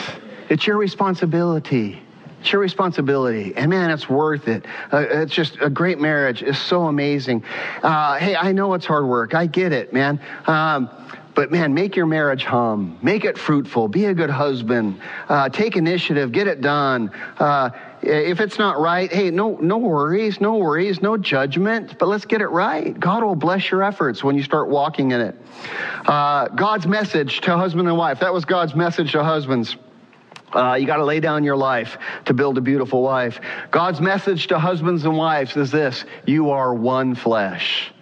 It's your responsibility. It's your responsibility. And man, it's worth it. Uh, it's just a great marriage. It's so amazing. Uh, hey, I know it's hard work. I get it, man. Um, but man, make your marriage hum. Make it fruitful. Be a good husband. Uh, take initiative. Get it done. Uh, if it's not right, hey, no, no worries, no worries, no judgment. But let's get it right. God will bless your efforts when you start walking in it. Uh, God's message to husband and wife. That was God's message to husbands. Uh, you got to lay down your life to build a beautiful wife. God's message to husbands and wives is this you are one flesh.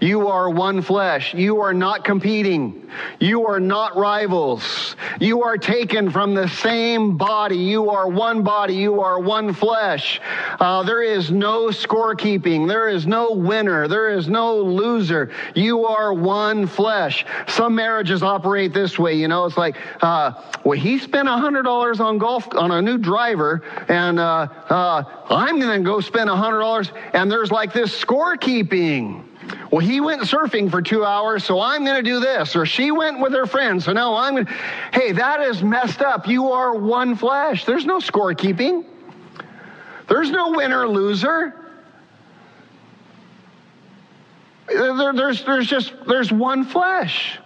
You are one flesh. You are not competing. You are not rivals. You are taken from the same body. You are one body. You are one flesh. Uh, there is no scorekeeping. There is no winner. There is no loser. You are one flesh. Some marriages operate this way. You know, it's like, uh, well, he spent $100 on golf, on a new driver, and uh, uh I'm going to go spend $100, and there's like this scorekeeping. Well, he went surfing for two hours, so I'm going to do this. Or she went with her friends, so now I'm going to. Hey, that is messed up. You are one flesh. There's no scorekeeping, there's no winner loser. There, there's, there's just there's one flesh.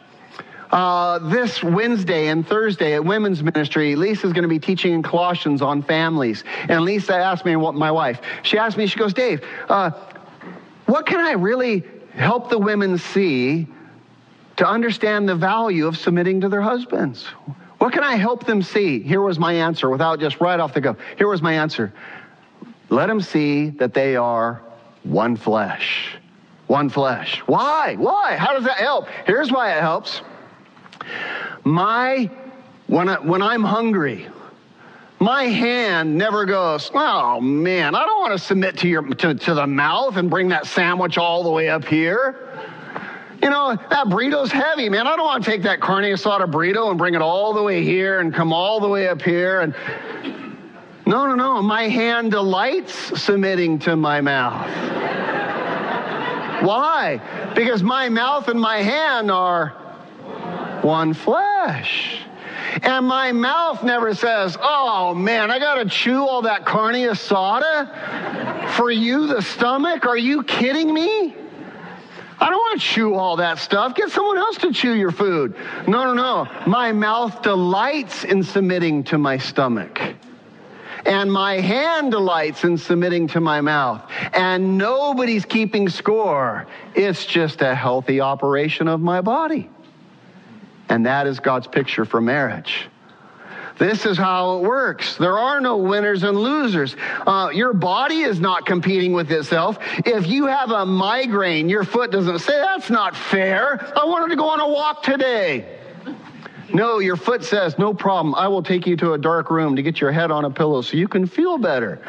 Uh, this Wednesday and Thursday at women's ministry, Lisa's going to be teaching in Colossians on families. And Lisa asked me, what my wife, she asked me, she goes, Dave, uh, what can I really help the women see to understand the value of submitting to their husbands? What can I help them see? Here was my answer without just right off the go. Here was my answer. Let them see that they are one flesh. One flesh. Why? Why? How does that help? Here's why it helps. My, when, I, when I'm hungry, my hand never goes, oh man, I don't want to submit to, your, to, to the mouth and bring that sandwich all the way up here. You know, that burrito's heavy, man. I don't want to take that carne asada burrito and bring it all the way here and come all the way up here. And no, no, no. My hand delights submitting to my mouth. Why? Because my mouth and my hand are one flesh. And my mouth never says, oh man, I got to chew all that carne asada for you, the stomach. Are you kidding me? I don't want to chew all that stuff. Get someone else to chew your food. No, no, no. My mouth delights in submitting to my stomach. And my hand delights in submitting to my mouth. And nobody's keeping score. It's just a healthy operation of my body. And that is God's picture for marriage. This is how it works. There are no winners and losers. Uh, your body is not competing with itself. If you have a migraine, your foot doesn't say, That's not fair. I wanted to go on a walk today. No, your foot says, No problem. I will take you to a dark room to get your head on a pillow so you can feel better.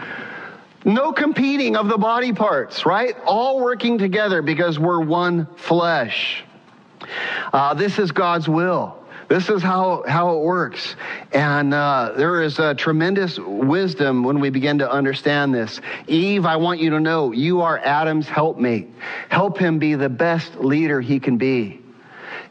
No competing of the body parts, right? All working together because we're one flesh. Uh, this is God's will. This is how, how it works. And uh, there is a tremendous wisdom when we begin to understand this. Eve, I want you to know you are Adam's helpmate. Help him be the best leader he can be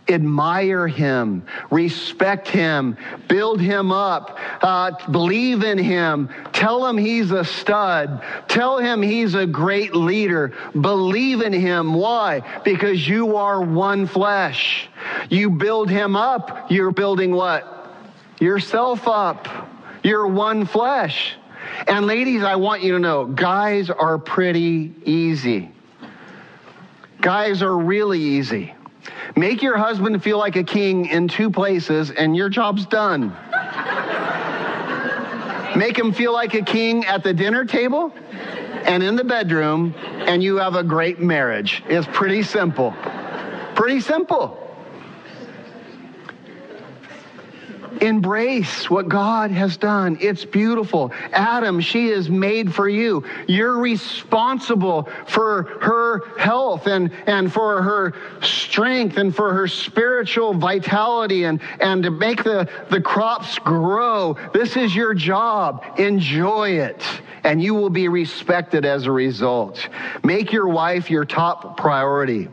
admire him, respect him, build him up, uh, believe in him, tell him he's a stud, tell him he's a great leader, believe in him. Why? Because you are one flesh. You build him up, you're building what? Yourself up. You're one flesh. And ladies, I want you to know, guys are pretty easy. Guys are really easy. Make your husband feel like a king in two places, and your job's done. Make him feel like a king at the dinner table and in the bedroom, and you have a great marriage. It's pretty simple. Pretty simple. Embrace what God has done. It's beautiful. Adam, she is made for you. You're responsible for her health and, and for her strength and for her spiritual vitality and, and to make the, the crops grow. This is your job. Enjoy it. And you will be respected as a result. Make your wife your top priority.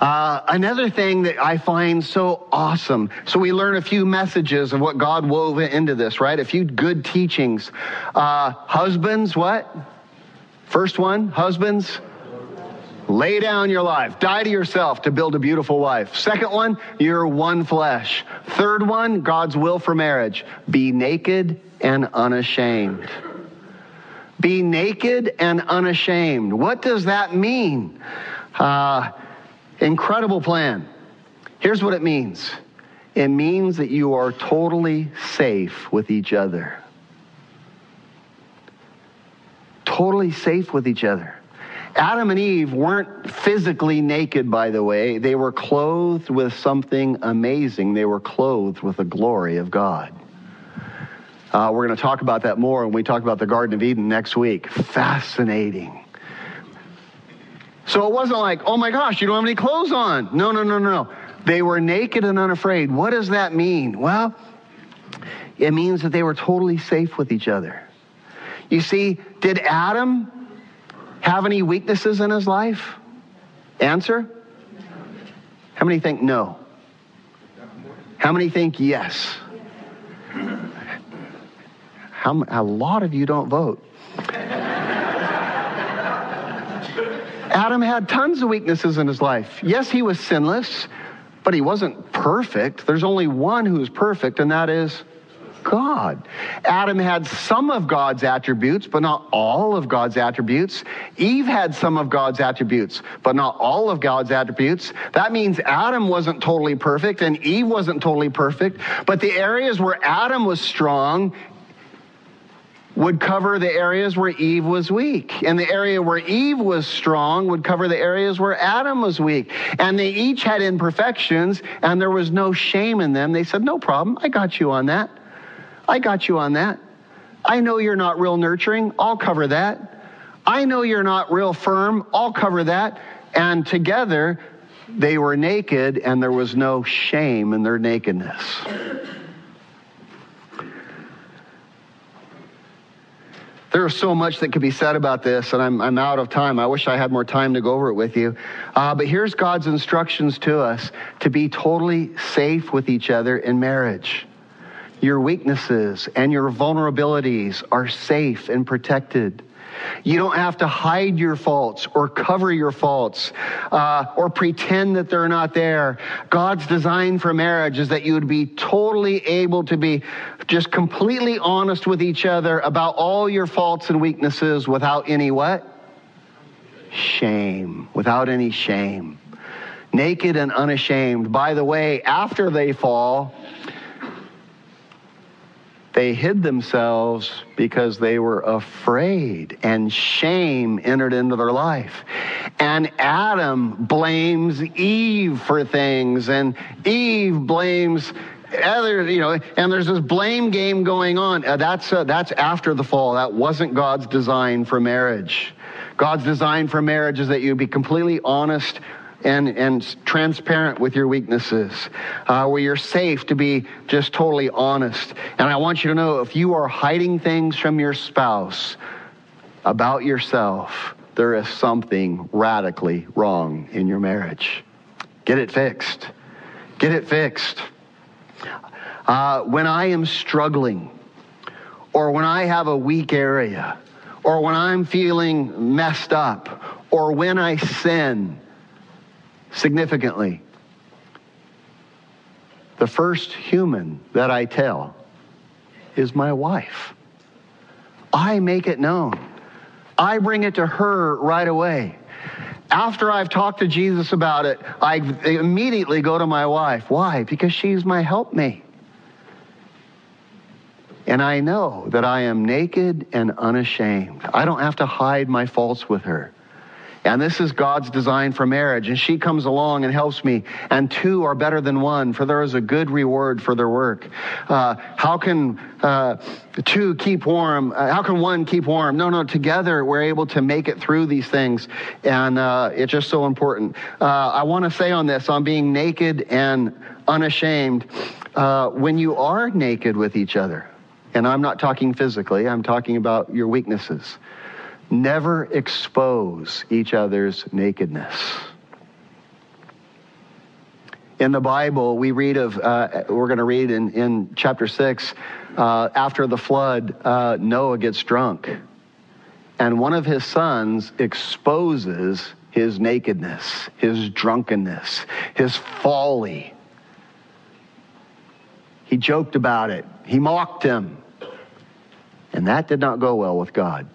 Uh, another thing that I find so awesome. So we learn a few messages of what God wove into this, right? A few good teachings. Uh, husbands, what? First one, husbands, lay down your life, die to yourself to build a beautiful wife. Second one, you're one flesh. Third one, God's will for marriage, be naked and unashamed. Be naked and unashamed. What does that mean? Uh, Incredible plan. Here's what it means It means that you are totally safe with each other. Totally safe with each other. Adam and Eve weren't physically naked, by the way. They were clothed with something amazing. They were clothed with the glory of God. Uh, we're going to talk about that more when we talk about the Garden of Eden next week. Fascinating. So it wasn't like, oh my gosh, you don't have any clothes on. No, no, no, no. No. They were naked and unafraid. What does that mean? Well, it means that they were totally safe with each other. You see, did Adam have any weaknesses in his life? Answer? How many think no? How many think yes? How, a lot of you don't vote. Adam had tons of weaknesses in his life. Yes, he was sinless, but he wasn't perfect. There's only one who's perfect, and that is God. Adam had some of God's attributes, but not all of God's attributes. Eve had some of God's attributes, but not all of God's attributes. That means Adam wasn't totally perfect and Eve wasn't totally perfect, but the areas where Adam was strong, would cover the areas where Eve was weak. And the area where Eve was strong would cover the areas where Adam was weak. And they each had imperfections, and there was no shame in them. They said, No problem. I got you on that. I got you on that. I know you're not real nurturing. I'll cover that. I know you're not real firm. I'll cover that. And together, they were naked, and there was no shame in their nakedness. There's so much that could be said about this, and I'm, I'm out of time. I wish I had more time to go over it with you. Uh, but here's God's instructions to us to be totally safe with each other in marriage. Your weaknesses and your vulnerabilities are safe and protected. You don't have to hide your faults or cover your faults uh, or pretend that they're not there. God's design for marriage is that you would be totally able to be just completely honest with each other about all your faults and weaknesses without any what? Shame. Without any shame. Naked and unashamed. By the way, after they fall, they hid themselves because they were afraid, and shame entered into their life. And Adam blames Eve for things, and Eve blames other, you know, and there's this blame game going on. Uh, that's uh, that's after the fall. That wasn't God's design for marriage. God's design for marriage is that you be completely honest and, and transparent with your weaknesses, uh, where you're safe to be just totally honest. And I want you to know if you are hiding things from your spouse about yourself, there is something radically wrong in your marriage. Get it fixed. Get it fixed. Uh, when I am struggling, or when I have a weak area, or when I'm feeling messed up, or when I sin, significantly. The first human that I tell is my wife. I make it known. I bring it to her right away. After I've talked to Jesus about it, I immediately go to my wife. Why? Because she's my helpmate. And I know that I am naked and unashamed. I don't have to hide my faults with her. And this is God's design for marriage. And she comes along and helps me. And two are better than one, for there is a good reward for their work. Uh, how can uh, two keep warm? Uh, how can one keep warm? No, no, together we're able to make it through these things. And uh, it's just so important. Uh, I want to say on this, on being naked and unashamed, uh, when you are naked with each other, and I'm not talking physically, I'm talking about your weaknesses. Never expose each other's nakedness. In the Bible, we read of, uh, we're going to read in, in chapter 6, uh, after the flood, uh, Noah gets drunk. And one of his sons exposes his nakedness, his drunkenness, his folly. He joked about it, he mocked him. And that did not go well with God.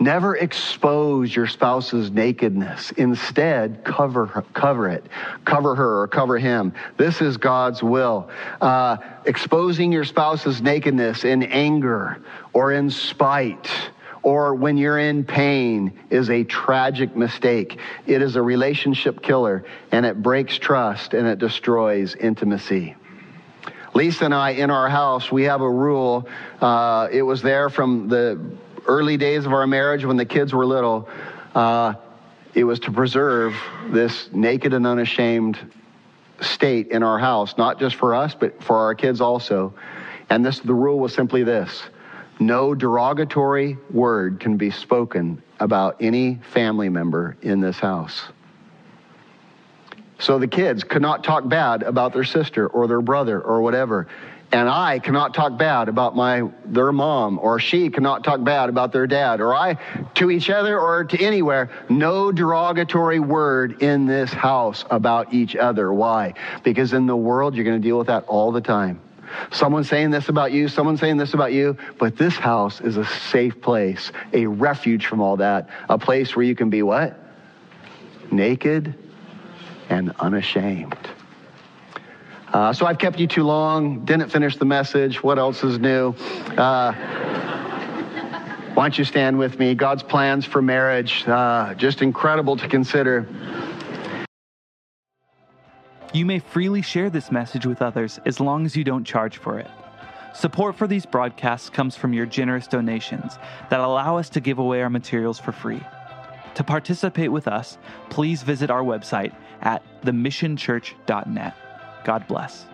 Never expose your spouse's nakedness. Instead, cover cover it, cover her or cover him. This is God's will. Uh, exposing your spouse's nakedness in anger or in spite or when you're in pain is a tragic mistake. It is a relationship killer and it breaks trust and it destroys intimacy. Lisa and I, in our house, we have a rule. Uh, it was there from the early days of our marriage when the kids were little. Uh, it was to preserve this naked and unashamed state in our house, not just for us, but for our kids also. And this, the rule was simply this no derogatory word can be spoken about any family member in this house. So the kids could not talk bad about their sister or their brother or whatever. And I cannot talk bad about my their mom, or she cannot talk bad about their dad, or I to each other or to anywhere. No derogatory word in this house about each other. Why? Because in the world you're going to deal with that all the time. Someone saying this about you, someone saying this about you, but this house is a safe place, a refuge from all that, a place where you can be what? Naked and unashamed. Uh, so I've kept you too long, didn't finish the message. What else is new? Uh, why don't you stand with me? God's plans for marriage, uh, just incredible to consider.
You may freely share this message with others as long as you don't charge for it. Support for these broadcasts comes from your generous donations that allow us to give away our materials for free. To participate with us, please visit our website at themissionchurch.net. God bless.